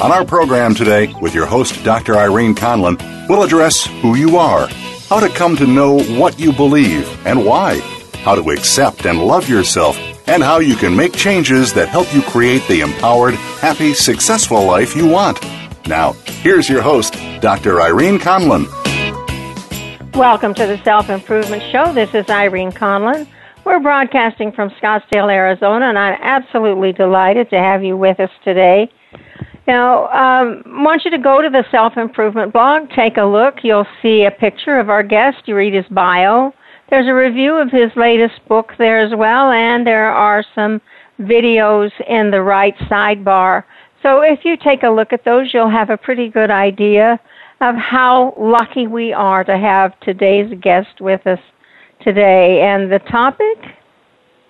On our program today, with your host, Dr. Irene Conlon, we'll address who you are, how to come to know what you believe and why, how to accept and love yourself, and how you can make changes that help you create the empowered, happy, successful life you want. Now, here's your host, Dr. Irene Conlon. Welcome to the Self Improvement Show. This is Irene Conlon. We're broadcasting from Scottsdale, Arizona, and I'm absolutely delighted to have you with us today. Now, um, I want you to go to the self improvement blog, take a look. You'll see a picture of our guest. You read his bio. There's a review of his latest book there as well, and there are some videos in the right sidebar. So if you take a look at those, you'll have a pretty good idea of how lucky we are to have today's guest with us today. And the topic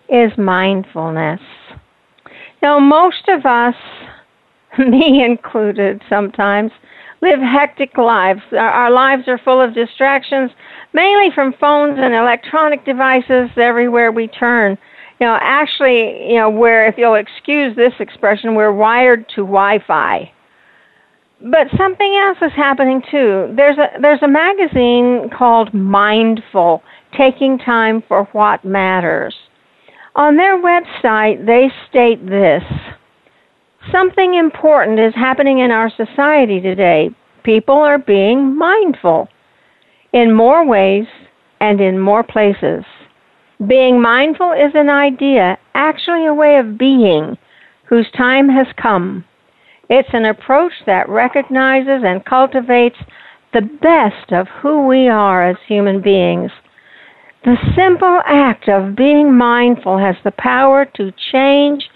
is mindfulness. Now, most of us me included sometimes, live hectic lives. Our, our lives are full of distractions, mainly from phones and electronic devices everywhere we turn. You know, actually, you know, where, if you'll excuse this expression, we're wired to Wi-Fi. But something else is happening too. There's a there's a magazine called Mindful, taking time for what matters. On their website, they state this something important is happening in our society today. People are being mindful in more ways and in more places. Being mindful is an idea, actually a way of being, whose time has come. It's an approach that recognizes and cultivates the best of who we are as human beings. The simple act of being mindful has the power to change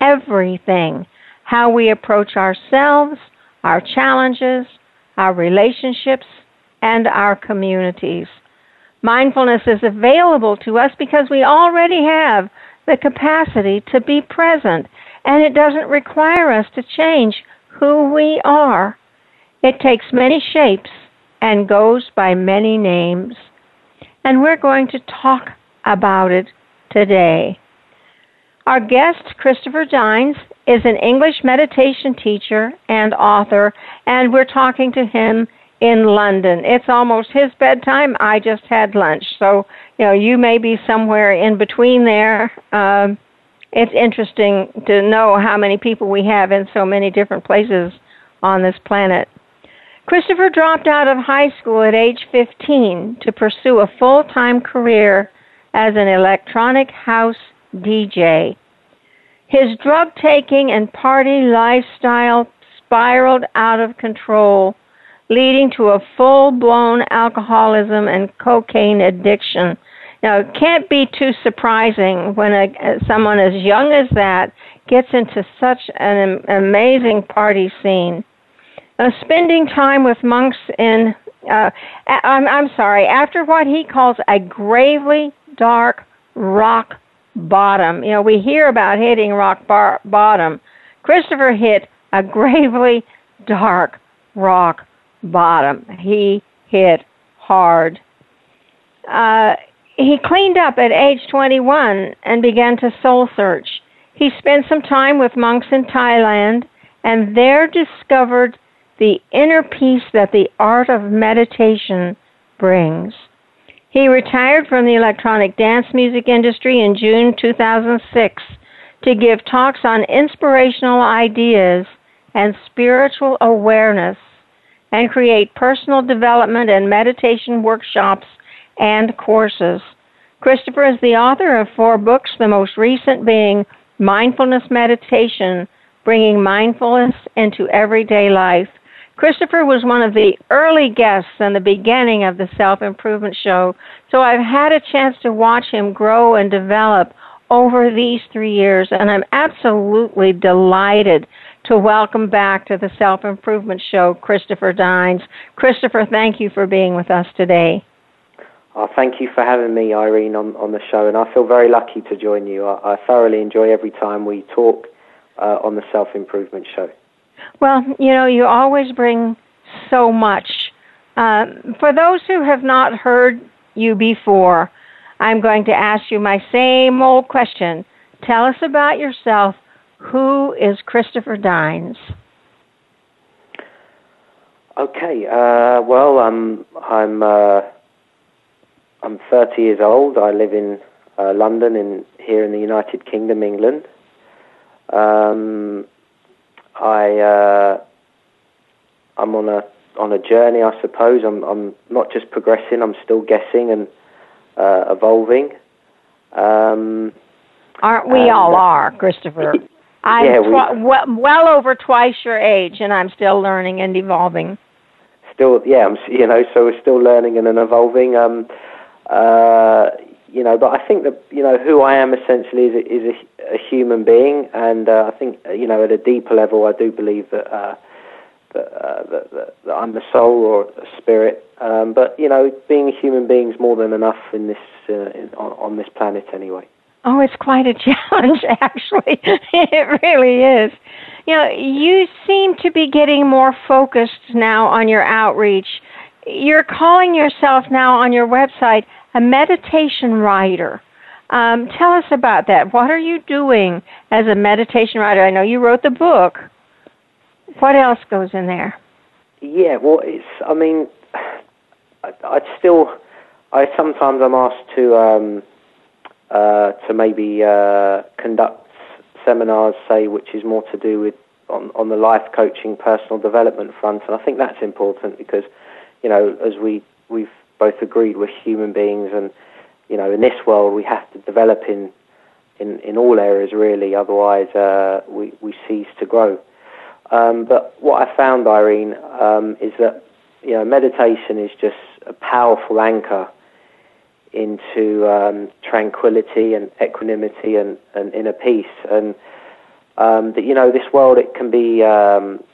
everything how we approach ourselves, our challenges, our relationships, and our communities. Mindfulness is available to us because we already have the capacity to be present, and it doesn't require us to change who we are. It takes many shapes and goes by many names. And we're going to talk about it today. Our guest, Christopher Dines, is an English meditation teacher and author, and we're talking to him in London. It's almost his bedtime. I just had lunch, so you know you may be somewhere in between there. Um, it's interesting to know how many people we have in so many different places on this planet. Christopher dropped out of high school at age 15 to pursue a full time career as an electronic house DJ. His drug taking and party lifestyle spiraled out of control, leading to a full blown alcoholism and cocaine addiction. Now, it can't be too surprising when a, someone as young as that gets into such an amazing party scene. Uh, spending time with monks in, uh, I'm, I'm sorry, after what he calls a gravely dark rock bottom. You know, we hear about hitting rock bar- bottom. Christopher hit a gravely dark rock bottom. He hit hard. Uh, he cleaned up at age 21 and began to soul search. He spent some time with monks in Thailand and there discovered the inner peace that the art of meditation brings. He retired from the electronic dance music industry in June 2006 to give talks on inspirational ideas and spiritual awareness and create personal development and meditation workshops and courses. Christopher is the author of four books, the most recent being Mindfulness Meditation, Bringing Mindfulness into Everyday Life. Christopher was one of the early guests in the beginning of the Self Improvement Show, so I've had a chance to watch him grow and develop over these three years, and I'm absolutely delighted to welcome back to the Self Improvement Show Christopher Dines. Christopher, thank you for being with us today. Oh, thank you for having me, Irene, on, on the show, and I feel very lucky to join you. I, I thoroughly enjoy every time we talk uh, on the Self Improvement Show. Well, you know, you always bring so much. Um, for those who have not heard you before, I'm going to ask you my same old question. Tell us about yourself. Who is Christopher Dines? Okay, uh, well, I'm I'm uh, I'm 30 years old. I live in uh, London, in here in the United Kingdom, England. Um, I uh, I'm on a on a journey, I suppose. I'm I'm not just progressing. I'm still guessing and uh, evolving. Um, Aren't we all are, Christopher? I'm yeah, tw- well, well over twice your age, and I'm still learning and evolving. Still, yeah, I'm you know, so we're still learning and evolving. Um, uh, you know, but I think that you know who I am essentially is a, is a, a human being, and uh, I think you know at a deeper level, I do believe that uh, that, uh, that, that, that, I'm a soul or a spirit. Um, but you know, being a human being is more than enough in this uh, in, on, on this planet anyway. Oh, it's quite a challenge, actually. it really is. You know, you seem to be getting more focused now on your outreach. You're calling yourself now on your website a meditation writer. Um, tell us about that. What are you doing as a meditation writer? I know you wrote the book. What else goes in there? Yeah, well, it's. I mean, I, I still. I sometimes I'm asked to um, uh, to maybe uh, conduct seminars, say, which is more to do with on, on the life coaching, personal development front, and I think that's important because, you know, as we we've both agreed we're human beings, and you know, in this world we have to develop in in, in all areas really. Otherwise, uh, we we cease to grow. Um, but what I found, Irene, um, is that you know meditation is just a powerful anchor into um, tranquility and equanimity and, and inner peace. And um, that you know this world it can be um,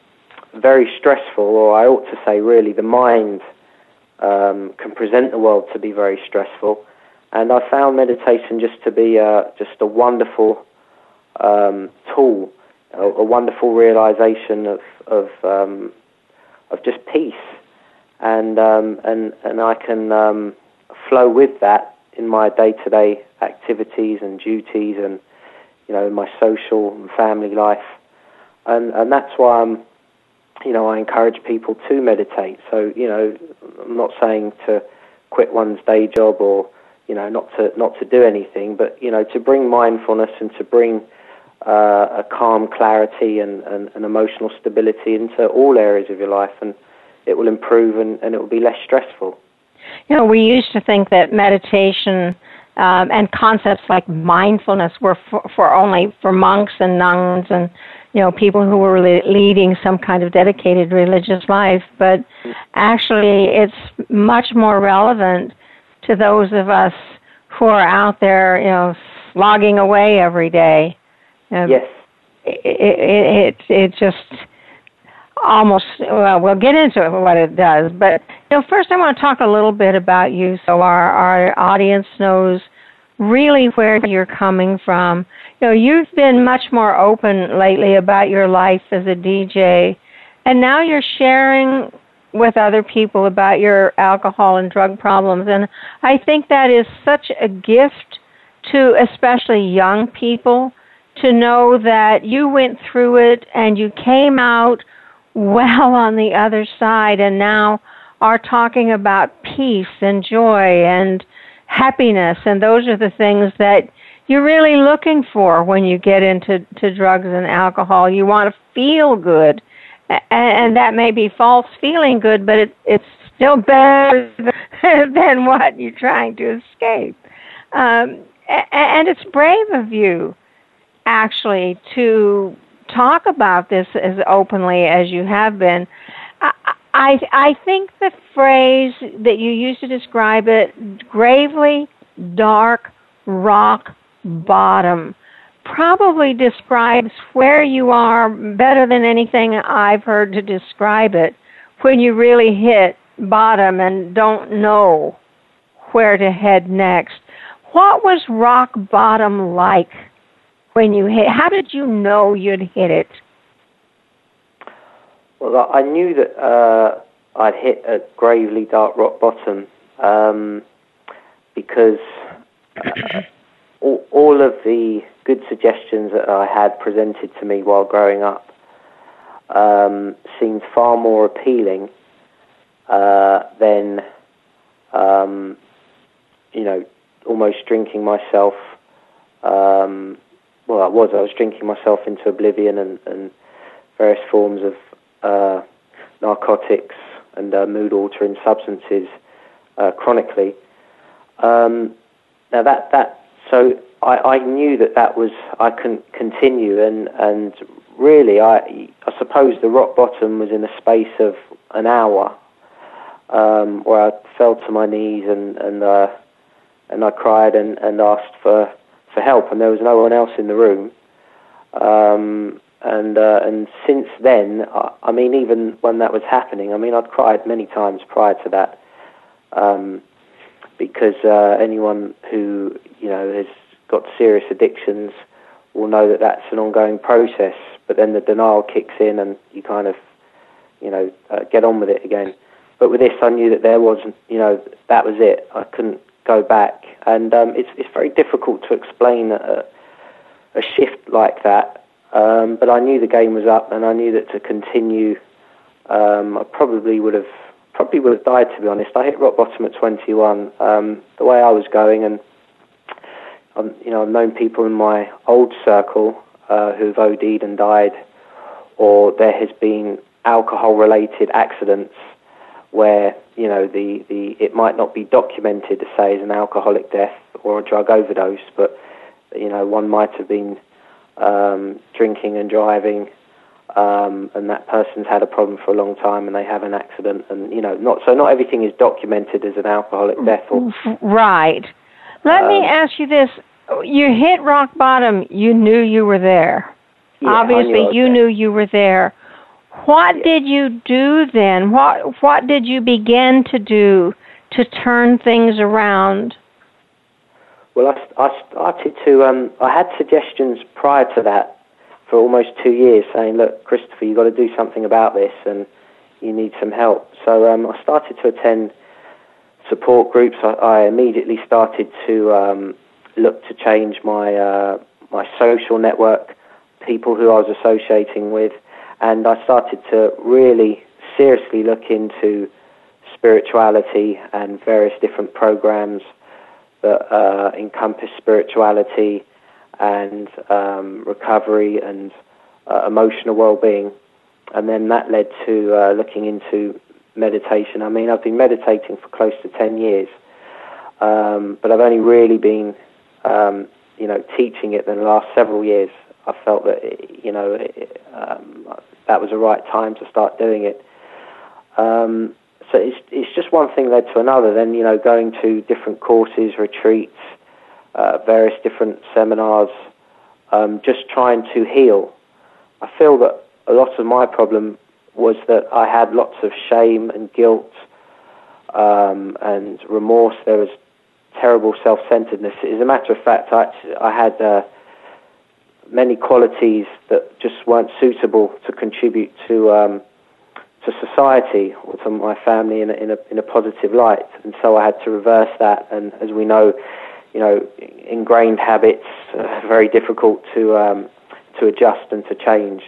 very stressful, or I ought to say, really, the mind um, can present the world to be very stressful. And I found meditation just to be uh, just a wonderful um, tool, a, a, wonderful realization of of, um, of just peace, and um, and and I can um, flow with that in my day-to-day activities and duties, and you know, in my social and family life, and and that's why I'm you know, I encourage people to meditate. So, you know, I'm not saying to quit one's day job or, you know, not to not to do anything, but you know, to bring mindfulness and to bring uh, a calm clarity and, and, and, emotional stability into all areas of your life, and it will improve and, and it will be less stressful. You know, we used to think that meditation um, and concepts like mindfulness were for, for only for monks and nuns and you know, people who were leading some kind of dedicated religious life, but actually it's much more relevant to those of us who are out there, you know, slogging away every day. Um, yes. It, it, it, it just almost, well, we'll get into it, what it does, but, you know, first I want to talk a little bit about you so our, our audience knows really where you're coming from. Know, you've been much more open lately about your life as a DJ, and now you're sharing with other people about your alcohol and drug problems. And I think that is such a gift to especially young people to know that you went through it and you came out well on the other side and now are talking about peace and joy and happiness, and those are the things that you're really looking for when you get into to drugs and alcohol. You want to feel good, and, and that may be false feeling good, but it, it's still better than what you're trying to escape. Um, and it's brave of you, actually, to talk about this as openly as you have been. I, I think the phrase that you used to describe it, gravely dark rock bottom, probably describes where you are better than anything I've heard to describe it when you really hit bottom and don't know where to head next. What was rock bottom like when you hit? How did you know you'd hit it? Well, I knew that uh, I'd hit a gravely dark rock bottom um, because all, all of the good suggestions that I had presented to me while growing up um, seemed far more appealing uh, than, um, you know, almost drinking myself. Um, well, I was. I was drinking myself into oblivion and, and various forms of uh, narcotics and uh, mood altering substances uh, chronically. Um, now that that so I, I knew that that was I couldn't continue and and really I I suppose the rock bottom was in a space of an hour um, where I fell to my knees and and uh, and I cried and, and asked for for help and there was no one else in the room. Um, and uh, and since then, I, I, mean, even when that was happening, I mean, I'd cried many times prior to that, um, because uh, anyone who you know has got serious addictions will know that that's an ongoing process. But then the denial kicks in, and you kind of, you know, uh, get on with it again. But with this, I knew that there wasn't, you know, that was it. I couldn't go back, and um, it's it's very difficult to explain a, a shift like that um, but I knew the game was up, and I knew that to continue, um, I probably would have probably would have died. To be honest, I hit rock bottom at 21. Um, the way I was going, and um, you know, I've known people in my old circle uh, who've OD'd and died, or there has been alcohol-related accidents where you know the, the it might not be documented to say as an alcoholic death or a drug overdose, but you know one might have been um, drinking and driving, um, and that person's had a problem for a long time, and they have an accident, and you know, not so not everything is documented as an alcoholic death. Or, right. Let um, me ask you this: You hit rock bottom. You knew you were there. Yeah, Obviously, you there. knew you were there. What yeah. did you do then? What What did you begin to do to turn things around? Well, I, I started to. Um, I had suggestions prior to that for almost two years, saying, "Look, Christopher, you've got to do something about this, and you need some help." So um, I started to attend support groups. I, I immediately started to um, look to change my uh, my social network, people who I was associating with, and I started to really seriously look into spirituality and various different programs that uh, encompass spirituality and um, recovery and uh, emotional well-being. And then that led to uh, looking into meditation. I mean, I've been meditating for close to 10 years, um, but I've only really been, um, you know, teaching it in the last several years. I felt that, you know, it, um, that was the right time to start doing it. Um, so it's it's just one thing led to another. Then you know, going to different courses, retreats, uh, various different seminars, um, just trying to heal. I feel that a lot of my problem was that I had lots of shame and guilt um, and remorse. There was terrible self-centeredness. As a matter of fact, I, I had uh, many qualities that just weren't suitable to contribute to um, to society or to my family in a, in a, in a positive light. And so I had to reverse that. And as we know, you know, ingrained habits are very difficult to um, to adjust and to change.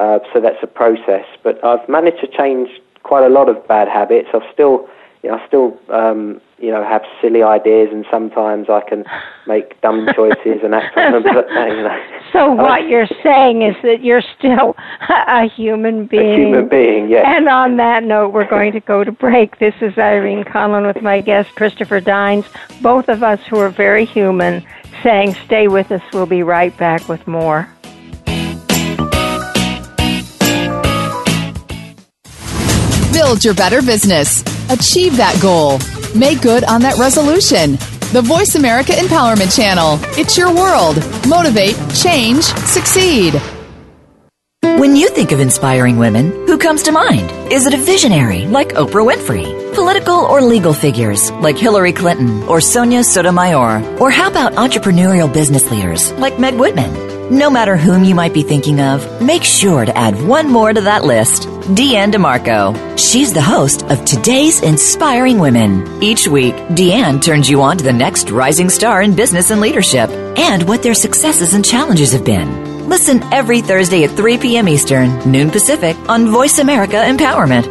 Uh, so that's a process. But I've managed to change quite a lot of bad habits. I've still, you know, I still, um, you know, have silly ideas, and sometimes I can make dumb choices and act on them. But, you know. So what you're saying is that you're still a human being. A human being, yes. And on that note, we're going to go to break. This is Irene Conlon with my guest Christopher Dines, both of us who are very human, saying stay with us. We'll be right back with more. Build your better business. Achieve that goal. Make good on that resolution. The Voice America Empowerment Channel. It's your world. Motivate, change, succeed. When you think of inspiring women, who comes to mind? Is it a visionary like Oprah Winfrey? Political or legal figures like Hillary Clinton or Sonia Sotomayor? Or how about entrepreneurial business leaders like Meg Whitman? No matter whom you might be thinking of, make sure to add one more to that list Deanne DeMarco. She's the host of Today's Inspiring Women. Each week, Deanne turns you on to the next rising star in business and leadership and what their successes and challenges have been. Listen every Thursday at 3 p.m. Eastern, noon Pacific on Voice America Empowerment.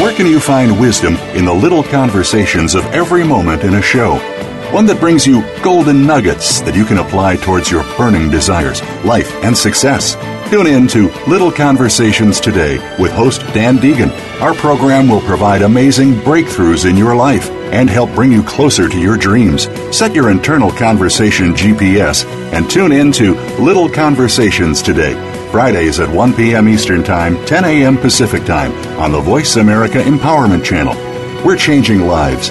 Where can you find wisdom in the little conversations of every moment in a show? One that brings you golden nuggets that you can apply towards your burning desires, life, and success. Tune in to Little Conversations today with host Dan Deegan. Our program will provide amazing breakthroughs in your life and help bring you closer to your dreams. Set your internal conversation GPS and tune in to Little Conversations today. Fridays at 1 p.m. Eastern Time, 10 a.m. Pacific Time on the Voice America Empowerment Channel. We're changing lives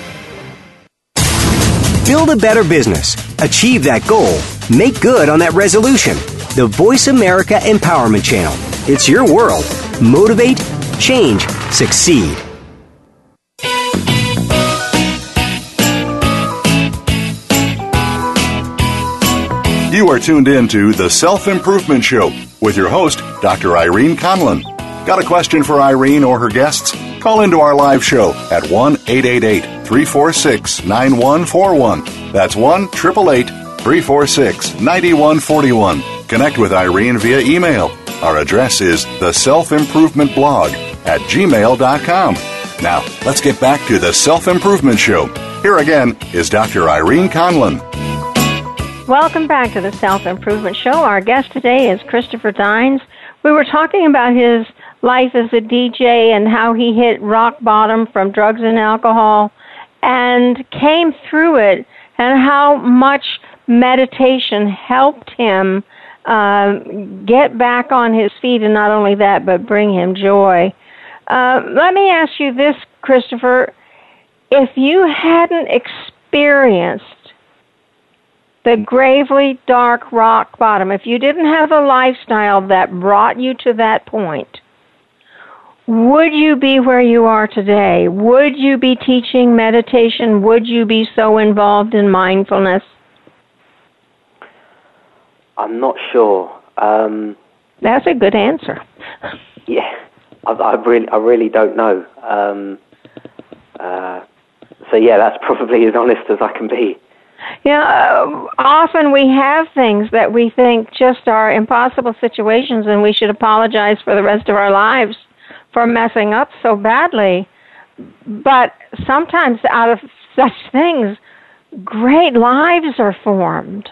Build a better business. Achieve that goal. Make good on that resolution. The Voice America Empowerment Channel. It's your world. Motivate, change, succeed. You are tuned in to The Self Improvement Show with your host, Dr. Irene Conlon. Got a question for Irene or her guests? Call into our live show at 1 888 346 9141. That's 1 888 346 9141. Connect with Irene via email. Our address is the self improvement blog at gmail.com. Now, let's get back to the Self Improvement Show. Here again is Dr. Irene Conlon. Welcome back to the Self Improvement Show. Our guest today is Christopher Dines. We were talking about his life as a DJ and how he hit rock bottom from drugs and alcohol and came through it and how much meditation helped him uh, get back on his feet and not only that but bring him joy. Uh, let me ask you this, Christopher. If you hadn't experienced the gravely dark rock bottom, if you didn't have a lifestyle that brought you to that point, would you be where you are today? Would you be teaching meditation? Would you be so involved in mindfulness? I'm not sure. Um, That's a good answer. yeah, I, I, really, I really don't know. Um, uh, so yeah, that's probably as honest as I can be. You know, uh, often we have things that we think just are impossible situations, and we should apologize for the rest of our lives for messing up so badly. But sometimes out of such things, great lives are formed.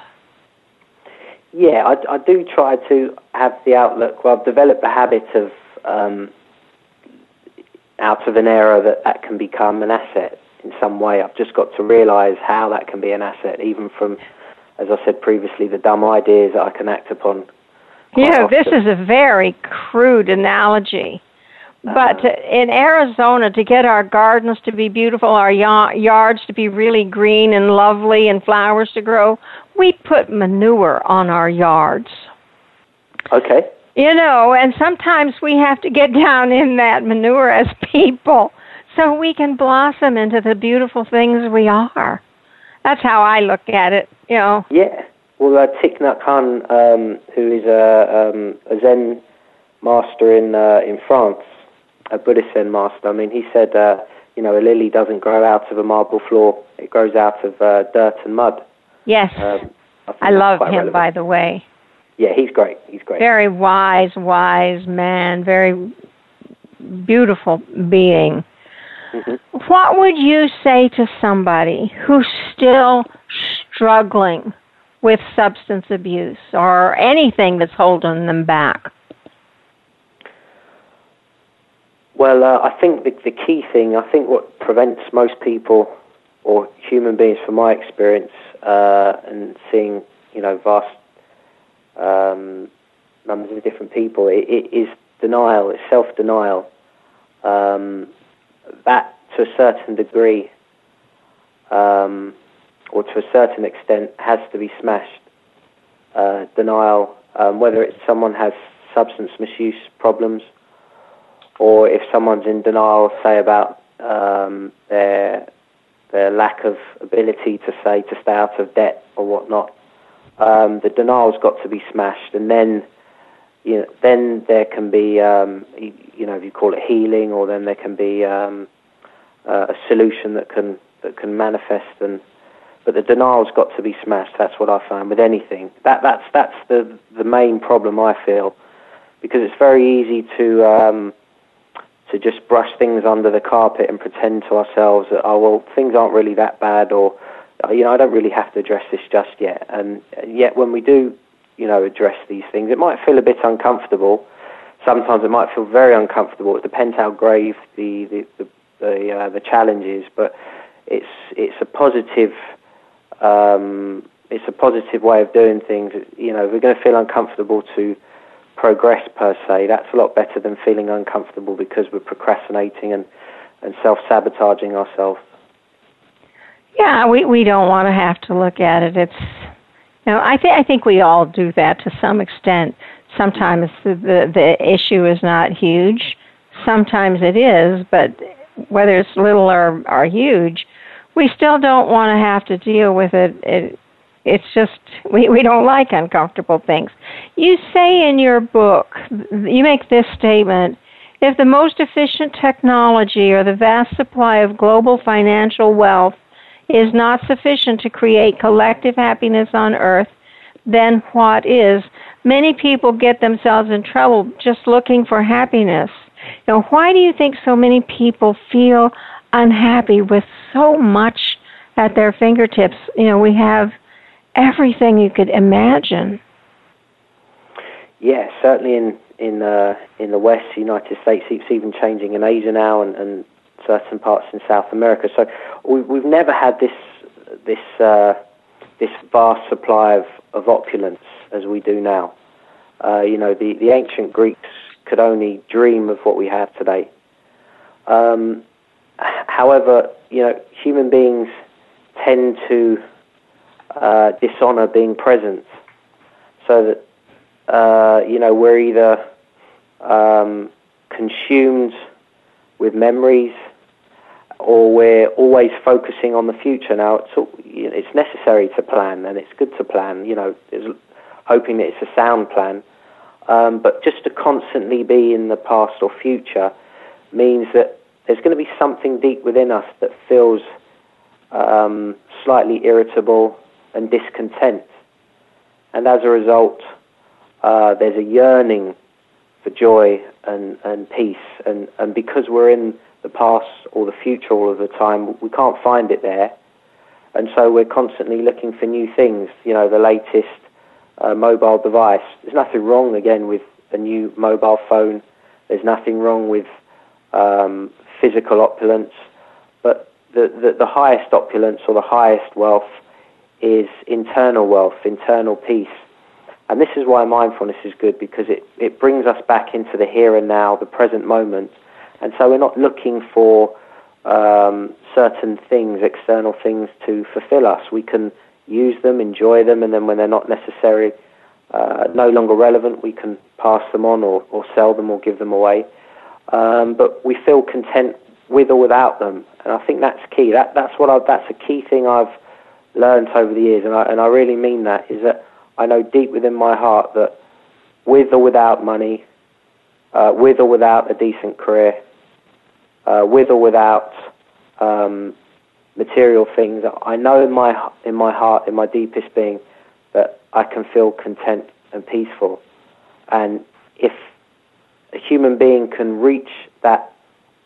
Yeah, I, I do try to have the outlook. Well, I've developed the habit of, um, out of an error, that that can become an asset in some way. I've just got to realise how that can be an asset, even from, as I said previously, the dumb ideas that I can act upon. Yeah, know, this is a very crude analogy. But uh, in Arizona, to get our gardens to be beautiful, our yards to be really green and lovely, and flowers to grow, we put manure on our yards. Okay. You know, and sometimes we have to get down in that manure as people so we can blossom into the beautiful things we are. That's how I look at it, you know. Yeah. well, uh, Thich Nhat Hanh, um, who is a, um, a Zen master in uh, in France, a Buddhist Zen master. I mean, he said, uh, you know, a lily doesn't grow out of a marble floor; it grows out of uh, dirt and mud. Yes, Um, I, I love him. relevant. By the way, Yeah, he's great. He's great. very wise, wise man, very beautiful being. Mhm. What would you say to somebody who's still struggling with substance abuse or anything that's holding them back? Well, uh, I think the, the key thing, I think what prevents most people or human beings, from my experience, uh, and seeing, you know, vast um, numbers of different people, it, it is denial, it's self-denial. Um, that, to a certain degree, um, or to a certain extent, has to be smashed. Uh, denial, um, whether it's someone has substance misuse problems, or if someone's in denial, say about um, their their lack of ability to say to stay out of debt or whatnot, um, the denial's got to be smashed, and then you know, then there can be um, you know if you call it healing, or then there can be um, uh, a solution that can that can manifest and. But the denial's got to be smashed. That's what I find with anything. That that's that's the the main problem I feel, because it's very easy to um, to just brush things under the carpet and pretend to ourselves that oh well things aren't really that bad or uh, you know I don't really have to address this just yet. And yet when we do you know address these things it might feel a bit uncomfortable. Sometimes it might feel very uncomfortable. It depends how grave the the the the, uh, the challenge is. But it's it's a positive um, it's a positive way of doing things. You know we're going to feel uncomfortable to progress per se, that's a lot better than feeling uncomfortable because we're procrastinating and, and self sabotaging ourselves. Yeah, we we don't want to have to look at it. It's you know, I think I think we all do that to some extent. Sometimes the, the the issue is not huge. Sometimes it is, but whether it's little or or huge, we still don't want to have to deal with it. it it's just we we don't like uncomfortable things. You say in your book, you make this statement. If the most efficient technology or the vast supply of global financial wealth is not sufficient to create collective happiness on earth, then what is? Many people get themselves in trouble just looking for happiness. Now, why do you think so many people feel unhappy with so much at their fingertips? You know, we have everything you could imagine. Yeah, certainly in in uh, in the West, United States, it's even changing in Asia now, and, and certain parts in South America. So we, we've never had this this uh, this vast supply of, of opulence as we do now. Uh, you know, the, the ancient Greeks could only dream of what we have today. Um, however, you know, human beings tend to uh, dishonor being present, so that uh, you know we're either um, consumed with memories or we're always focusing on the future. Now, it's, it's necessary to plan, and it's good to plan. You know, hoping that it's a sound plan. Um, but just to constantly be in the past or future means that there's going to be something deep within us that feels um, slightly irritable and discontent. And as a result, uh, there's a yearning for joy and, and peace. And, and because we're in the past or the future all of the time, we can't find it there. And so we're constantly looking for new things, you know, the latest uh, mobile device. There's nothing wrong, again, with a new mobile phone. There's nothing wrong with um, physical opulence. But the, the, the highest opulence or the highest wealth is internal wealth, internal peace. And this is why mindfulness is good because it, it brings us back into the here and now, the present moment. And so we're not looking for um, certain things, external things to fulfill us. We can use them, enjoy them, and then when they're not necessary, uh, no longer relevant, we can pass them on or, or sell them or give them away. Um, but we feel content with or without them. And I think that's key. That, that's, what I, that's a key thing I've learned over the years, and I, and I really mean that, is that I know deep within my heart that with or without money, uh, with or without a decent career, uh, with or without um, material things, I know in my in my heart, in my deepest being, that I can feel content and peaceful. And if a human being can reach that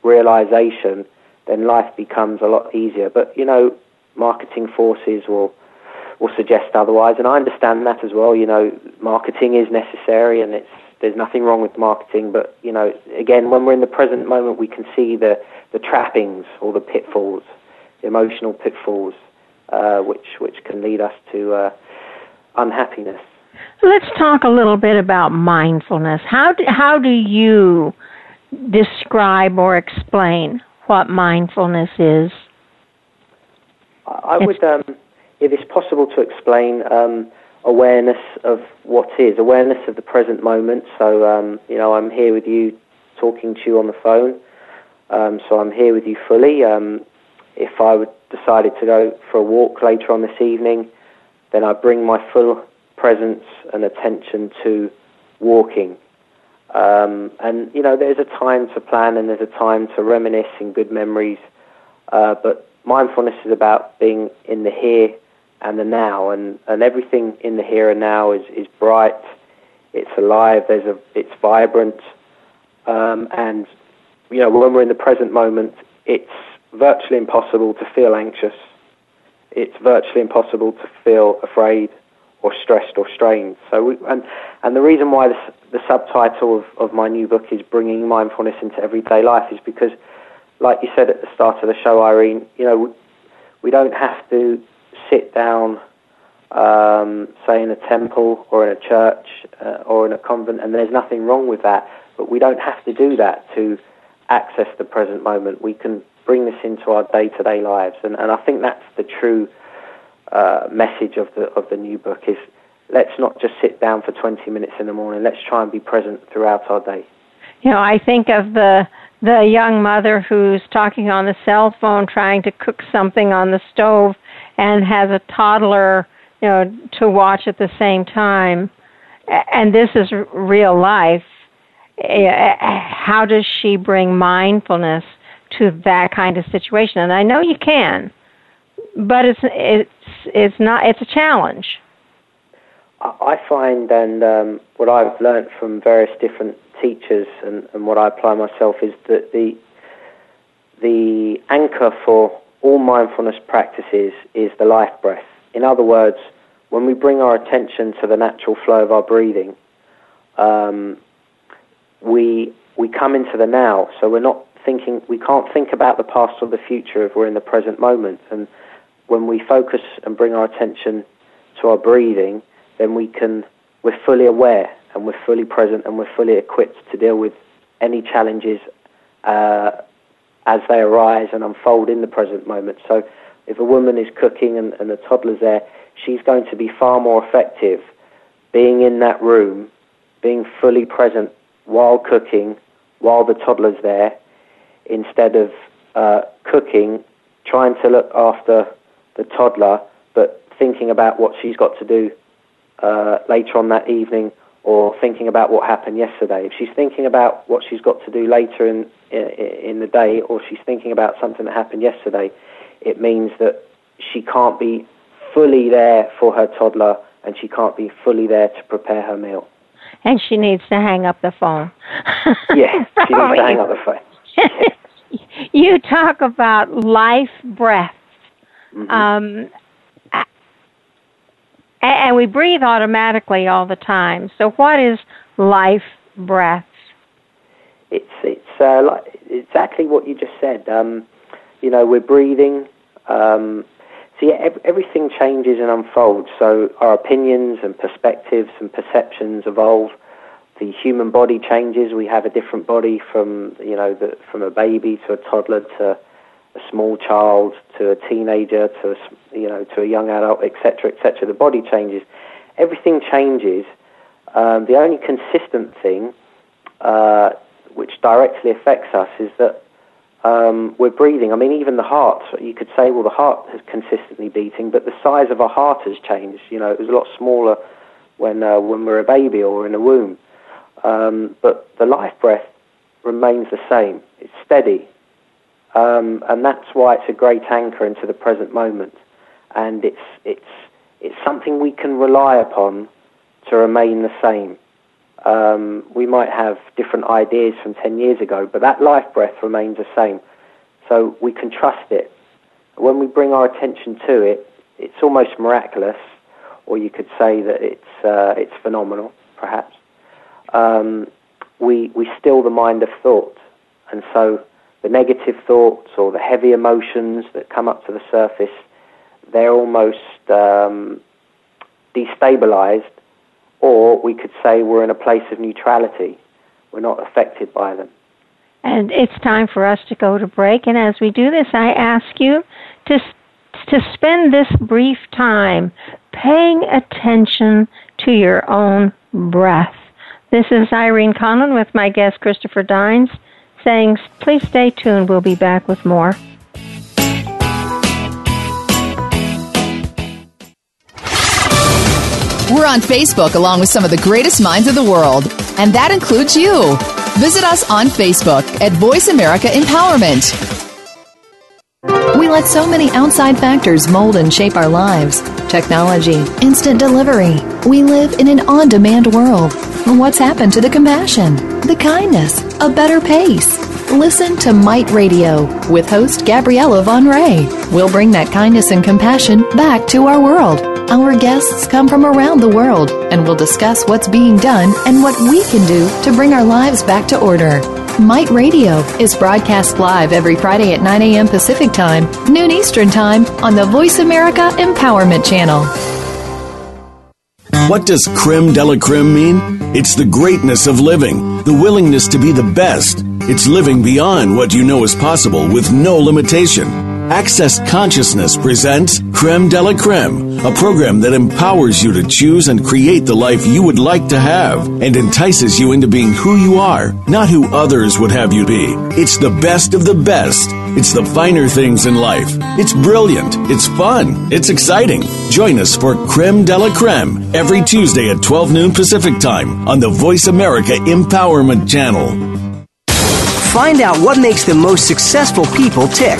realization, then life becomes a lot easier. But you know, marketing forces will will suggest otherwise, and I understand that as well. You know, marketing is necessary, and it's there's nothing wrong with marketing. But you know, again, when we're in the present moment, we can see the the trappings or the pitfalls, the emotional pitfalls, uh, which which can lead us to uh, unhappiness. Let's talk a little bit about mindfulness. How do, how do you describe or explain what mindfulness is? I would, um, if it's possible to explain, um, awareness of what is, awareness of the present moment. So, um, you know, I'm here with you, talking to you on the phone. Um, so I'm here with you fully. Um, if I would decided to go for a walk later on this evening, then I bring my full presence and attention to walking. Um, and you know, there's a time to plan and there's a time to reminisce in good memories. Uh, but mindfulness is about being in the here and the now, and, and everything in the here and now is, is bright. It's alive. There's a it's vibrant, um, and you know when we're in the present moment, it's virtually impossible to feel anxious. It's virtually impossible to feel afraid or stressed or strained. So, we, and and the reason why this, the subtitle of, of my new book is bringing mindfulness into everyday life is because, like you said at the start of the show, Irene, you know, we, don't have to sit down, um, say in a temple or in a church uh, or in a convent, and there's nothing wrong with that. But we don't have to do that to access the present moment. We can bring this into our day-to-day lives, and, and I think that's the true uh, message of the of the new book is let's not just sit down for 20 minutes in the morning. Let's try and be present throughout our day. You know, I think of the the young mother who's talking on the cell phone trying to cook something on the stove and has a toddler, you know, to watch at the same time. And this is real life. How does she bring mindfulness to that kind of situation? And I know you can but it's it's it's not it's a challenge. I find, and um, what I've learned from various different teachers, and, and what I apply myself is that the the anchor for all mindfulness practices is the life breath. In other words, when we bring our attention to the natural flow of our breathing, um, we we come into the now. So we're not thinking. We can't think about the past or the future if we're in the present moment. And when we focus and bring our attention to our breathing, then we can we're fully aware and we're fully present and we're fully equipped to deal with any challenges uh, as they arise and unfold in the present moment. So, if a woman is cooking and, and the toddler's there, she's going to be far more effective being in that room, being fully present while cooking, while the toddler's there, instead of uh, cooking, trying to look after the toddler, but thinking about what she's got to do uh, later on that evening or thinking about what happened yesterday. If she's thinking about what she's got to do later in, in, in the day or she's thinking about something that happened yesterday, it means that she can't be fully there for her toddler and she can't be fully there to prepare her meal. And she needs to hang up the phone. yeah, she needs to hang up the phone. you talk about life breath Mm-hmm. Um, and we breathe automatically all the time. So, what is life breath? It's it's uh, like exactly what you just said. Um, you know, we're breathing. Um, so yeah, ev- everything changes and unfolds. So our opinions and perspectives and perceptions evolve. The human body changes. We have a different body from you know the, from a baby to a toddler to a small child to a teenager to a, you know to a young adult, etc., etc. The body changes, everything changes. Um, the only consistent thing uh, which directly affects us is that um, we're breathing. I mean, even the heart. You could say, well, the heart is consistently beating, but the size of our heart has changed. You know, it was a lot smaller when uh, when we're a baby or in a womb. Um, but the life breath remains the same. It's steady, um, and that's why it's a great anchor into the present moment. And it's it's it's something we can rely upon to remain the same. Um, we might have different ideas from 10 years ago, but that life breath remains the same. So we can trust it. When we bring our attention to it, it's almost miraculous, or you could say that it's, uh, it's phenomenal, perhaps. Um, we, we still the mind of thought. And so the negative thoughts or the heavy emotions that come up to the surface, they're almost um, destabilized or we could say we're in a place of neutrality. We're not affected by them. And it's time for us to go to break. And as we do this, I ask you to, to spend this brief time paying attention to your own breath. This is Irene Conlon with my guest Christopher Dines saying, please stay tuned. We'll be back with more. We're on Facebook along with some of the greatest minds of the world, and that includes you. Visit us on Facebook at Voice America Empowerment. We let so many outside factors mold and shape our lives technology, instant delivery. We live in an on demand world. What's happened to the compassion, the kindness, a better pace? Listen to Might Radio with host Gabriella Van Rij. We'll bring that kindness and compassion back to our world. Our guests come from around the world and we'll discuss what's being done and what we can do to bring our lives back to order. Might Radio is broadcast live every Friday at 9 a.m. Pacific Time, noon Eastern Time on the Voice America Empowerment Channel. What does creme de la creme mean? It's the greatness of living, the willingness to be the best. It's living beyond what you know is possible with no limitation. Access Consciousness presents Creme de la Creme, a program that empowers you to choose and create the life you would like to have and entices you into being who you are, not who others would have you be. It's the best of the best. It's the finer things in life. It's brilliant. It's fun. It's exciting. Join us for Creme de la Creme every Tuesday at 12 noon Pacific Time on the Voice America Empowerment Channel. Find out what makes the most successful people tick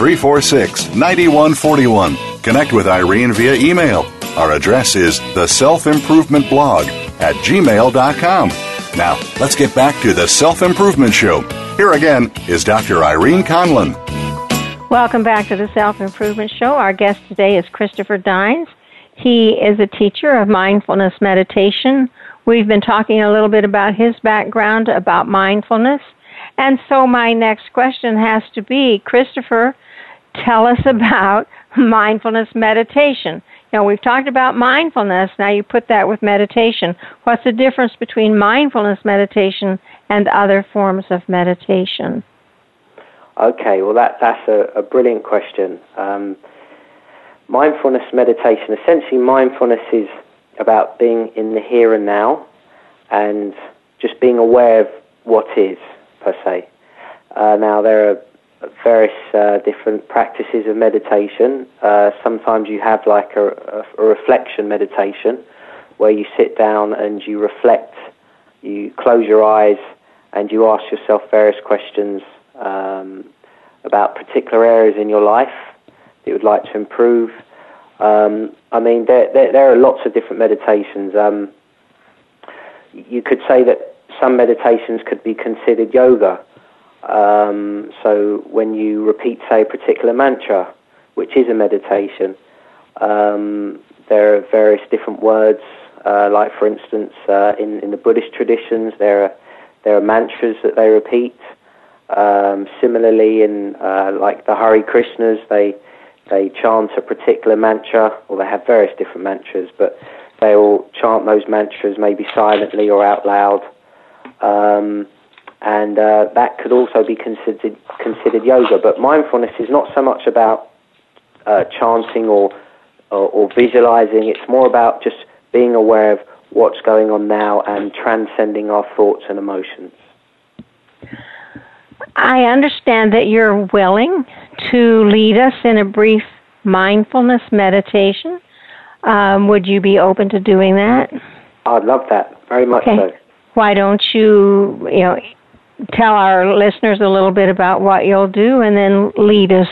346 9141. Connect with Irene via email. Our address is the self improvement blog at gmail.com. Now, let's get back to the Self Improvement Show. Here again is Dr. Irene Conlon. Welcome back to the Self Improvement Show. Our guest today is Christopher Dines. He is a teacher of mindfulness meditation. We've been talking a little bit about his background about mindfulness. And so my next question has to be Christopher, tell us about mindfulness meditation. Now, we've talked about mindfulness. Now you put that with meditation. What's the difference between mindfulness meditation and other forms of meditation? Okay, well that that's a, a brilliant question. Um, mindfulness meditation, essentially, mindfulness is about being in the here and now, and just being aware of what is per se. Uh, now there are various uh, different practices of meditation. Uh, sometimes you have like a, a, reflection meditation where you sit down and you reflect, you close your eyes and you ask yourself various questions um, about particular areas in your life that you would like to improve. Um, I mean, there, there, there, are lots of different meditations. Um, you could say that some meditations could be considered yoga. Um, so when you repeat, say, a particular mantra, which is a meditation, um, there are various different words. Uh, like, for instance, uh, in, in the Buddhist traditions, there are there are mantras that they repeat. Um, similarly, in uh, like the Hare Krishnas, they they chant a particular mantra, or they have various different mantras. But they will chant those mantras maybe silently or out loud. Um, and uh, that could also be considered considered yoga. But mindfulness is not so much about uh, chanting or, or, or visualizing. It's more about just being aware of what's going on now and transcending our thoughts and emotions. I understand that you're willing to lead us in a brief mindfulness meditation. Um, would you be open to doing that? I'd love that very much okay. so. Why don't you, you know, tell our listeners a little bit about what you'll do and then lead us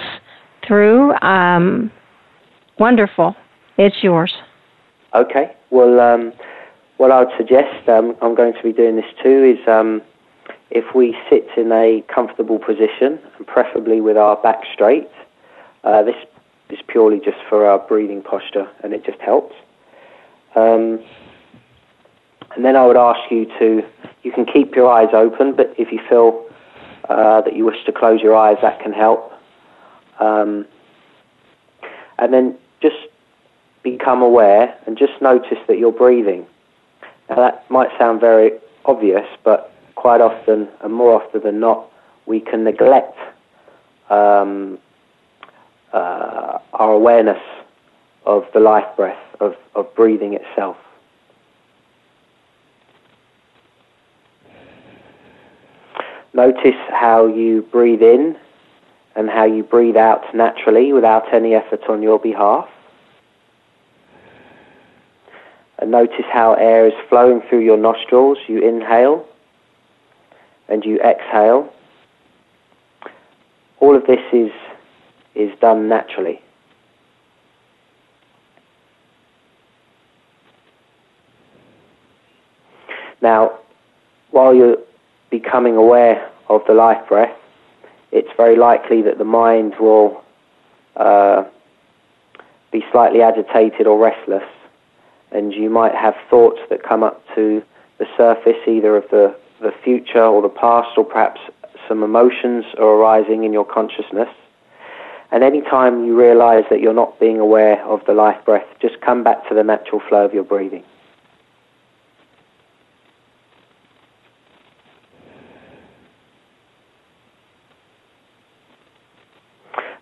through? Um, wonderful. It's yours. Okay. Well, um, what I would suggest, um, I'm going to be doing this too, is um, if we sit in a comfortable position, and preferably with our back straight, uh, this is purely just for our breathing posture, and it just helps. And then I would ask you to, you can keep your eyes open, but if you feel uh, that you wish to close your eyes, that can help. Um, and then just become aware and just notice that you're breathing. Now that might sound very obvious, but quite often, and more often than not, we can neglect um, uh, our awareness of the life breath, of, of breathing itself. Notice how you breathe in and how you breathe out naturally without any effort on your behalf. And notice how air is flowing through your nostrils. You inhale and you exhale. All of this is, is done naturally. Now, while you're becoming aware of the life breath, it's very likely that the mind will uh, be slightly agitated or restless, and you might have thoughts that come up to the surface either of the the future or the past, or perhaps some emotions are arising in your consciousness. And any time you realize that you're not being aware of the life breath, just come back to the natural flow of your breathing.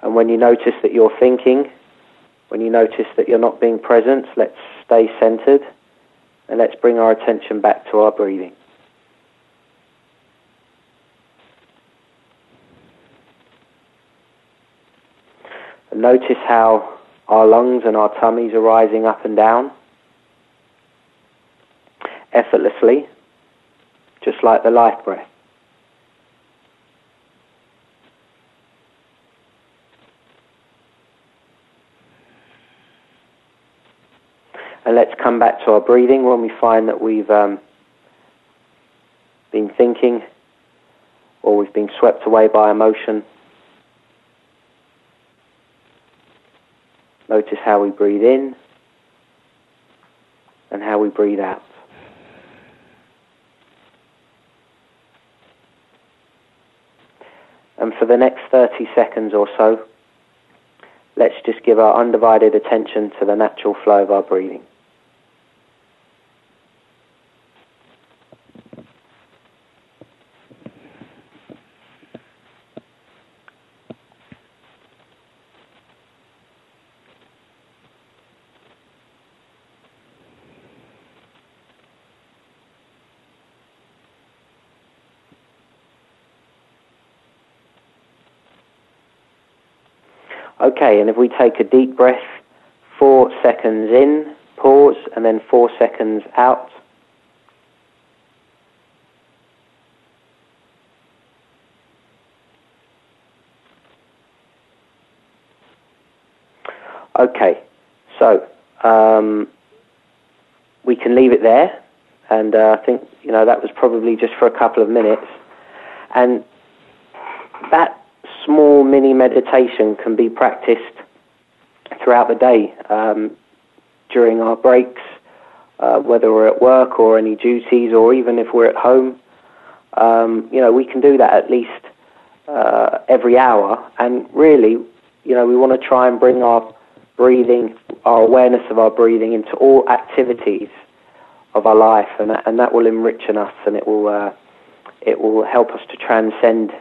And when you notice that you're thinking, when you notice that you're not being present, let's stay centered and let's bring our attention back to our breathing. Notice how our lungs and our tummies are rising up and down effortlessly, just like the life breath. And let's come back to our breathing when we find that we've um, been thinking or we've been swept away by emotion Notice how we breathe in and how we breathe out. And for the next 30 seconds or so, let's just give our undivided attention to the natural flow of our breathing. Okay, and if we take a deep breath, four seconds in, pause, and then four seconds out. Okay, so um, we can leave it there, and uh, I think you know that was probably just for a couple of minutes, and that small mini meditation can be practiced throughout the day um, during our breaks, uh, whether we're at work or any duties, or even if we're at home. Um, you know, we can do that at least uh, every hour, and really, you know, we want to try and bring our breathing, our awareness of our breathing into all activities of our life, and that, and that will enrich us, and it will uh, it will help us to transcend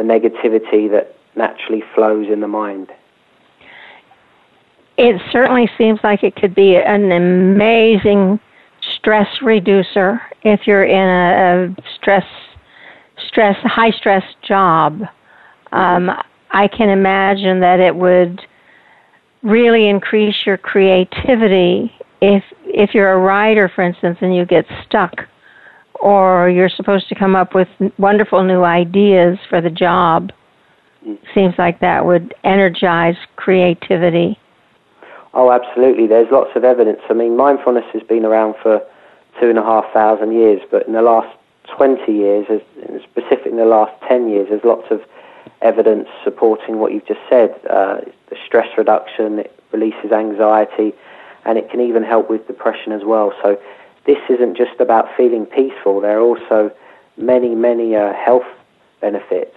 the negativity that naturally flows in the mind. It certainly seems like it could be an amazing stress reducer if you're in a, stress stress high stress job. Um, I can imagine that it would really increase your creativity if if you're a writer, for instance, and you get stuck, or you're supposed to come up with wonderful new ideas for the job. Seems like that would energize creativity. Oh, absolutely. There's lots of evidence. I mean, mindfulness has been around for two and a half thousand years, but in the last 20 years, specifically in the last 10 years, there's lots of evidence supporting what you've just said. Uh, the stress reduction, it releases anxiety, and it can even help with depression as well. So this isn't just about feeling peaceful. There are also many, many uh, health benefits.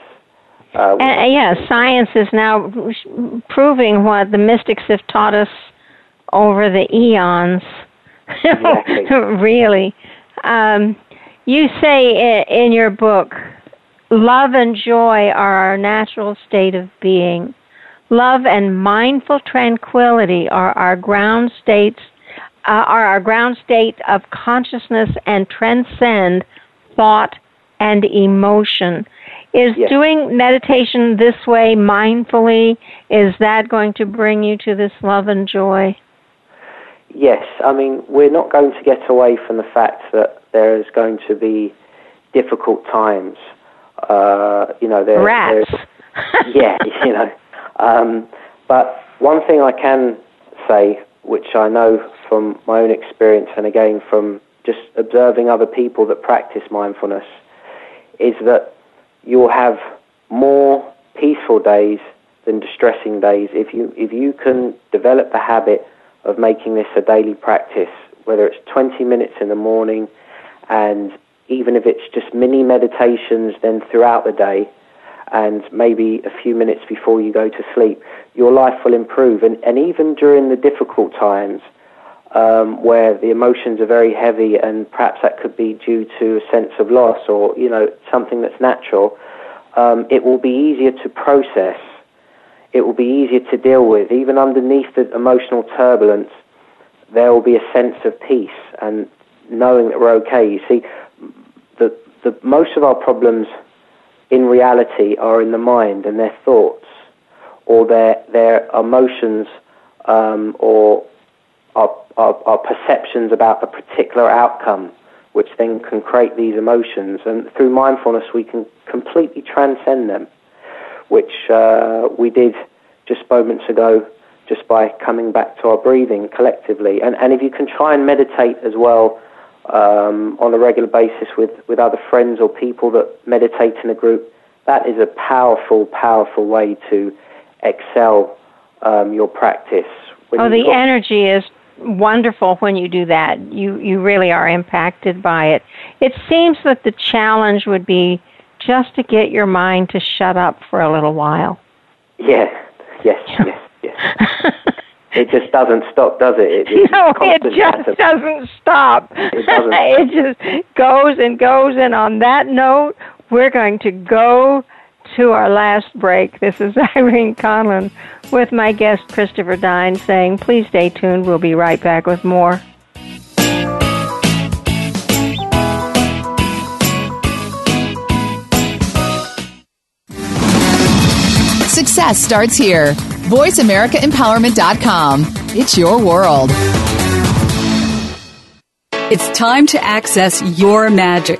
Uh, and, yeah, science is now proving what the mystics have taught us over the eons. Exactly. really. Um, you say in your book, love and joy are our natural state of being. Love and mindful tranquility are our ground states, uh, are our ground state of consciousness and transcend thought and emotion. Is yes. doing meditation this way mindfully, is that going to bring you to this love and joy? Yes, I mean, we're not going to get away from the fact that there is going to be difficult times. Uh, you know, there, Rats. yeah, you know. Um, but one thing I can say, which I know from my own experience and again from just observing other people that practice mindfulness, is that you'll have more peaceful days than distressing days if you if you can develop the habit of making this a daily practice, whether it's 20 minutes in the morning and even if it's just mini meditations then throughout the day and maybe a few minutes before you go to sleep, your life will improve. And, and even during the difficult times um, where the emotions are very heavy and perhaps that could be due to a sense of loss or, you know, something that's natural, um, it will be easier to process it will be easier to deal with. Even underneath the emotional turbulence, there will be a sense of peace and knowing that we're okay. You see, the, the, most of our problems in reality are in the mind and their thoughts or their, their emotions um, or our, our, our perceptions about a particular outcome, which then can create these emotions. And through mindfulness, we can completely transcend them which uh, we did just moments ago, just by coming back to our breathing collectively. And, and if you can try and meditate as well um, on a regular basis with, with other friends or people that meditate in a group, that is a powerful, powerful way to excel um, your practice. oh, the got- energy is wonderful when you do that. You you really are impacted by it. It seems that the challenge would be just to get your mind to shut up for a little while. Yes, yes, yes, yes. it just doesn't stop, does it? it no, it just doesn't stop. It, doesn't. it just goes and goes. And on that note, we're going to go to our last break. This is Irene Conlon with my guest Christopher Dine saying, please stay tuned. We'll be right back with more. Success starts here. VoiceAmericaEmpowerment.com. It's your world. It's time to access your magic.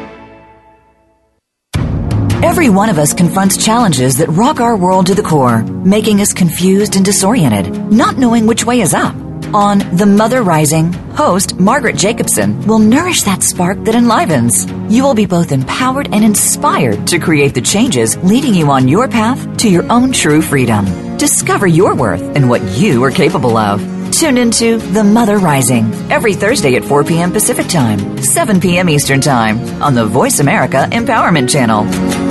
Every one of us confronts challenges that rock our world to the core, making us confused and disoriented, not knowing which way is up. On The Mother Rising, host Margaret Jacobson will nourish that spark that enlivens. You will be both empowered and inspired to create the changes leading you on your path to your own true freedom. Discover your worth and what you are capable of. Tune into The Mother Rising every Thursday at 4 p.m. Pacific Time, 7 p.m. Eastern Time on the Voice America Empowerment Channel.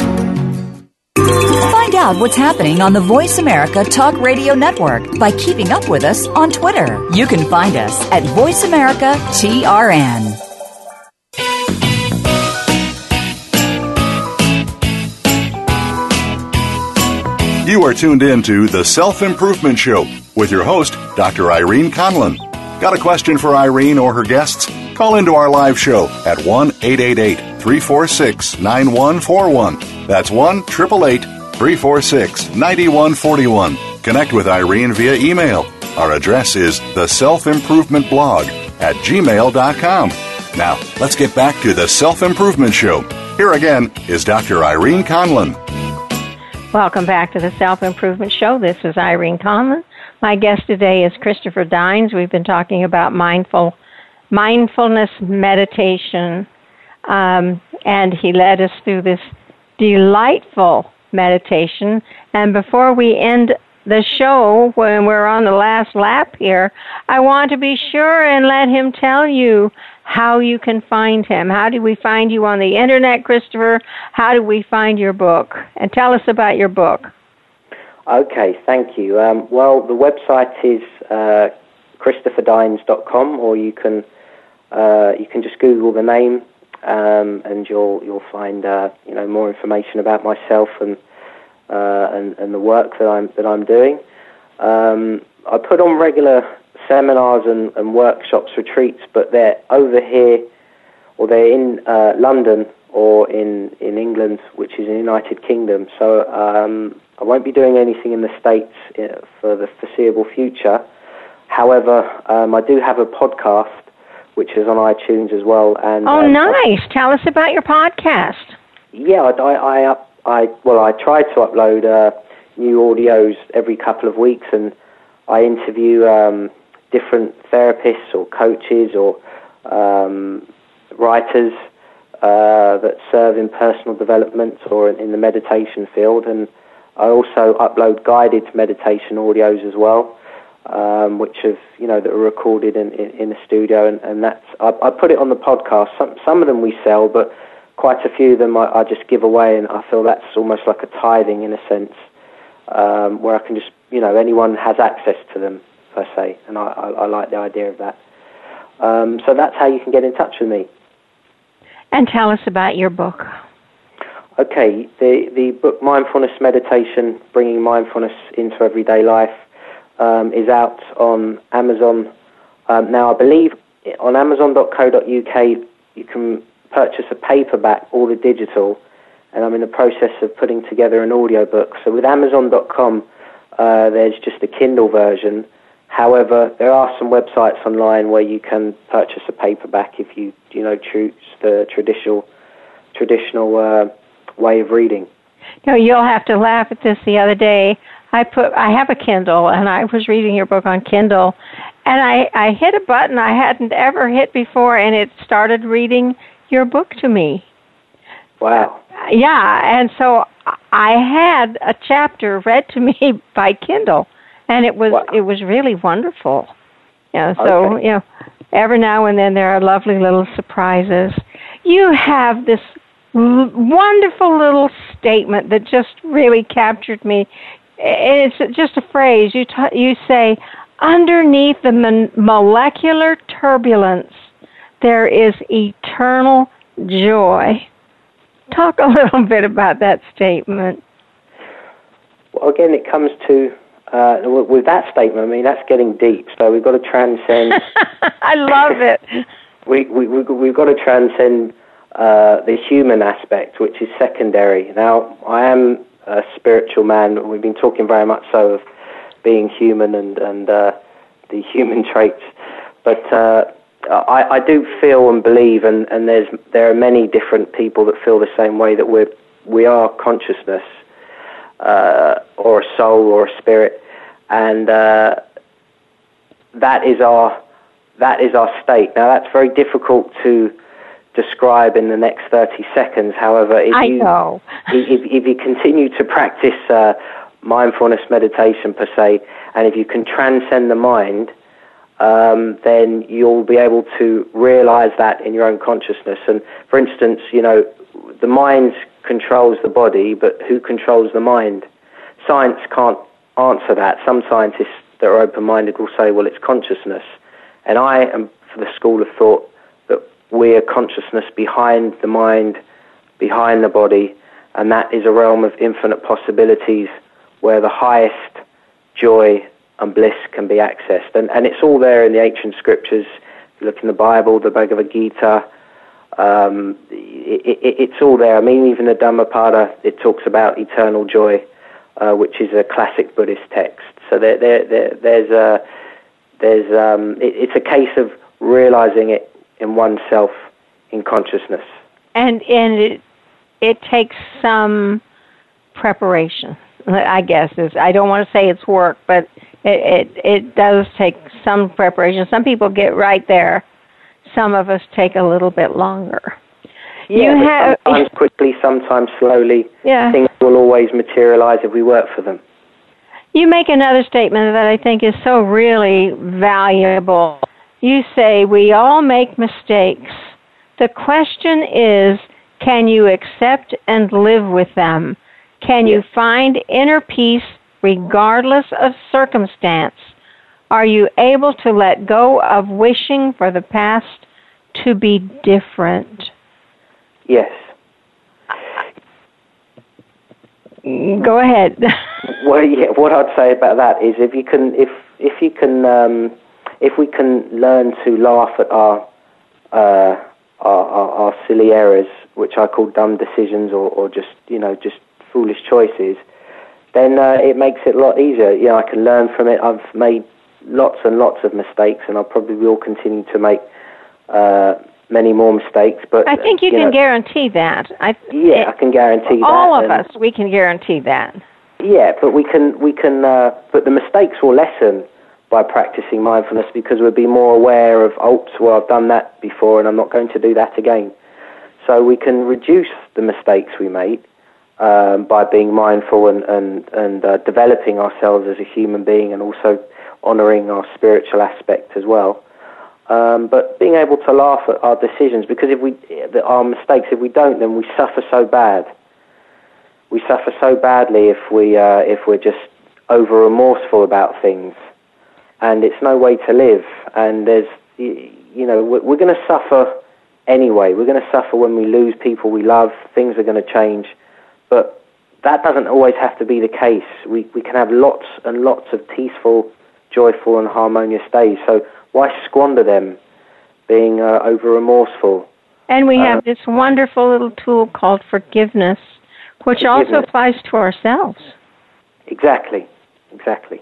Out what's happening on the Voice America Talk Radio Network by keeping up with us on Twitter. You can find us at Voice America TRN. You are tuned in to The Self Improvement Show with your host, Dr. Irene Conlon. Got a question for Irene or her guests? Call into our live show at 1 888 346 9141. That's 1 888 346 9141. Connect with Irene via email. Our address is the self improvement blog at gmail.com. Now, let's get back to the Self Improvement Show. Here again is Dr. Irene Conlon. Welcome back to the Self Improvement Show. This is Irene Conlon. My guest today is Christopher Dines. We've been talking about mindful mindfulness meditation, um, and he led us through this delightful meditation. And before we end the show, when we're on the last lap here, I want to be sure and let him tell you how you can find him. How do we find you on the internet, Christopher? How do we find your book? And tell us about your book. Okay, thank you. Um, well, the website is uh, christopherdines.com, or you can uh, you can just Google the name um, and you'll you'll find uh, you know more information about myself and uh, and, and the work that I'm that I'm doing. Um, I put on regular seminars and, and workshops, retreats, but they're over here or they're in uh, London or in, in England, which is in the United Kingdom. So um, I won't be doing anything in the States uh, for the foreseeable future. However, um, I do have a podcast which is on iTunes as well. And oh, um, nice! Tell us about your podcast. Yeah, I, I, I, I well, I try to upload uh, new audios every couple of weeks, and I interview um, different therapists or coaches or um, writers uh, that serve in personal development or in, in the meditation field, and I also upload guided meditation audios as well um, which have you know that are recorded in in, in the studio, and, and that's I, I, put it on the podcast. Some some of them we sell, but quite a few of them I, I just give away, and I feel that's almost like a tithing in a sense, um, where I can just you know anyone has access to them per se, and I, I, I like the idea of that. Um, so that's how you can get in touch with me. And tell us about your book. Okay, the the book Mindfulness Meditation: Bringing Mindfulness into Everyday Life um, is out on Amazon. Um, now, I believe on Amazon.co.uk you can purchase a paperback or the digital, and I'm in the process of putting together an audiobook. So with Amazon.com, uh, there's just a Kindle version. However, there are some websites online where you can purchase a paperback if you you know choose the traditional traditional uh, way of reading. No, you'll have to laugh at this. The other day, I put I have a Kindle and I was reading your book on Kindle and I I hit a button I hadn't ever hit before and it started reading your book to me. Wow. Yeah, and so I had a chapter read to me by Kindle and it was wow. it was really wonderful. Yeah, so okay. you know, every now and then there are lovely little surprises. You have this wonderful little statement that just really captured me it's just a phrase. You t- you say underneath the mon- molecular turbulence there is eternal joy. Talk a little bit about that statement. Well, again, it comes to uh, with that statement. I mean, that's getting deep. So we've got to transcend. I love it. we, we, we, we've got to transcend uh, the human aspect, which is secondary. Now, I am a spiritual man. We've been talking very much so of being human and and uh, the human traits, but uh, I, I do feel and believe, and, and there's there are many different people that feel the same way that we're we are consciousness, uh, or a soul, or a spirit, and uh, that is our that is our state. Now that's very difficult to describe in the next 30 seconds. However, if I you know. if, if you continue to practice uh, mindfulness meditation per se, and if you can transcend the mind, um, then you'll be able to realize that in your own consciousness. And for instance, you know, the mind controls the body, but who controls the mind? Science can't answer that. Some scientists that are open-minded will say, well, it's consciousness. And I am for the school of thought that we are consciousness behind the mind, behind the body, and that is a realm of infinite possibilities where the highest joy and bliss can be accessed. And, and it's all there in the ancient scriptures. If you look in the Bible, the Bhagavad Gita, um, it, it, it's all there. I mean, even the Dhammapada, it talks about eternal joy, uh, which is a classic Buddhist text. So there, there, there there's a, there's, um, it, it's a case of realizing it in oneself in consciousness. And and it it takes some preparation. I guess is I don't want to say it's work, but it, it it does take some preparation. Some people get right there. Some of us take a little bit longer. Yeah, you have, sometimes quickly, sometimes slowly. Yeah. Things will always materialize if we work for them. You make another statement that I think is so really valuable. You say we all make mistakes. The question is, can you accept and live with them? Can you find inner peace regardless of circumstance? Are you able to let go of wishing for the past to be different? Yes. Go ahead. well, yeah. What I'd say about that is, if you can, if if you can, um, if we can learn to laugh at our, uh, our, our, our silly errors, which I call dumb decisions, or, or just you know just foolish choices, then uh, it makes it a lot easier. You know, I can learn from it. I've made lots and lots of mistakes, and I probably will continue to make uh, many more mistakes. But I think you, you can know, guarantee that. I, yeah, I can guarantee all that. All of us, we can guarantee that. Yeah, but we can we can. Uh, but the mistakes will lessen by practicing mindfulness because we'll be more aware of, oh, well, I've done that before, and I'm not going to do that again. So we can reduce the mistakes we make um, by being mindful and and and uh, developing ourselves as a human being, and also honouring our spiritual aspect as well. Um, but being able to laugh at our decisions, because if we our mistakes, if we don't, then we suffer so bad. We suffer so badly if we uh, if we're just over remorseful about things, and it's no way to live. And there's you know we're, going to suffer anyway. We're going to suffer when we lose people we love. Things are going to change but that doesn't always have to be the case. We, we can have lots and lots of peaceful, joyful, and harmonious days. So why squander them being uh, over remorseful? And we have uh, this wonderful little tool called forgiveness, which forgiveness. also applies to ourselves. Exactly, exactly.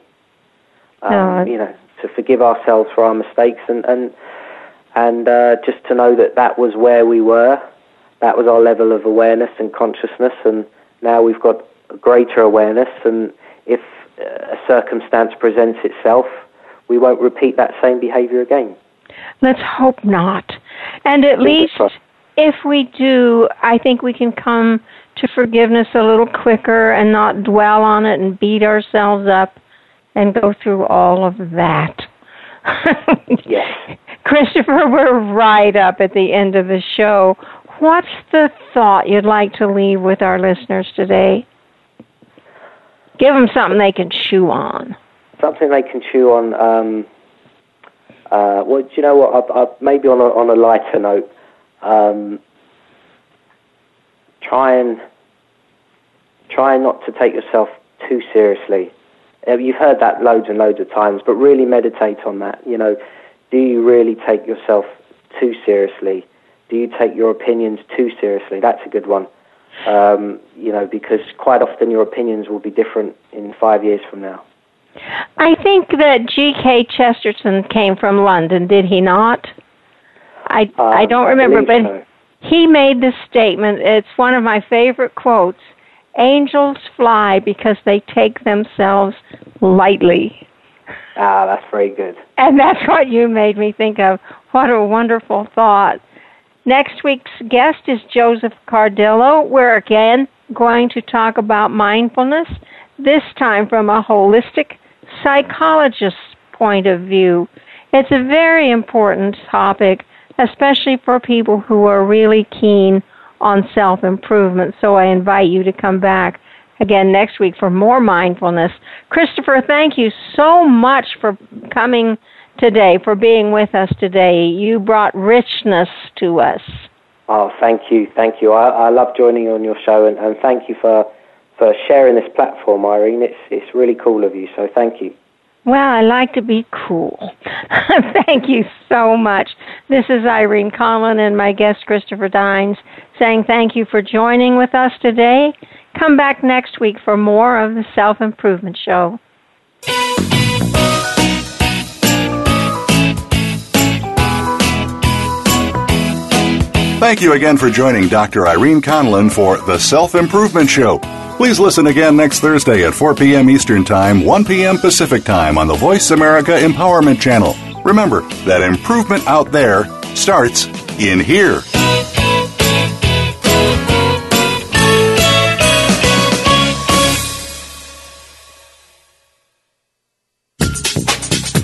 Um, uh, you know, to forgive ourselves for our mistakes and and and uh, just to know that that was where we were, that was our level of awareness and consciousness, and now we've got greater awareness, and if uh, a circumstance presents itself, we won't repeat that same behavior again. Let's hope not. And at least if we do, I think we can come to forgiveness a little quicker and not dwell on it and beat ourselves up and go through all of that. yes. Christopher, we're right up at the end of the show. What's the thought you'd like to leave with our listeners today? Give them something they can chew on. Something they can chew on. Um, uh, well, do you know what? I, I, maybe on a, on a lighter note, um, try and try not to take yourself too seriously. You've heard that loads and loads of times, but really meditate on that. You know, do you really take yourself too seriously? do you take your opinions too seriously? That's a good one. Um, you know, because quite often your opinions will be different in five years from now. I think that G.K. Chesterton came from London, did he not? I um, I don't remember, I but so. he made this statement. It's one of my favorite quotes. Angels fly because they take themselves lightly. Ah, that's very good. And that's what you made me think of. What a wonderful thought. Next week's guest is Joseph Cardillo. We're again going to talk about mindfulness, this time from a holistic psychologist's point of view. It's a very important topic, especially for people who are really keen on self improvement. So I invite you to come back again next week for more mindfulness. Christopher, thank you so much for coming today, for being with us today. You brought richness to us. Oh, thank you, thank you. I, I love joining you on your show, and, and thank you for, for sharing this platform, Irene. It's, it's really cool of you, so thank you. Well, I like to be cool. Thank you so much. This is Irene Conlon and my guest Christopher Dines saying thank you for joining with us today. Come back next week for more of the Self Improvement Show. Thank you again for joining Dr. Irene Conlon for The Self Improvement Show. Please listen again next Thursday at 4 p.m. Eastern Time, 1 p.m. Pacific Time on the Voice America Empowerment Channel. Remember that improvement out there starts in here.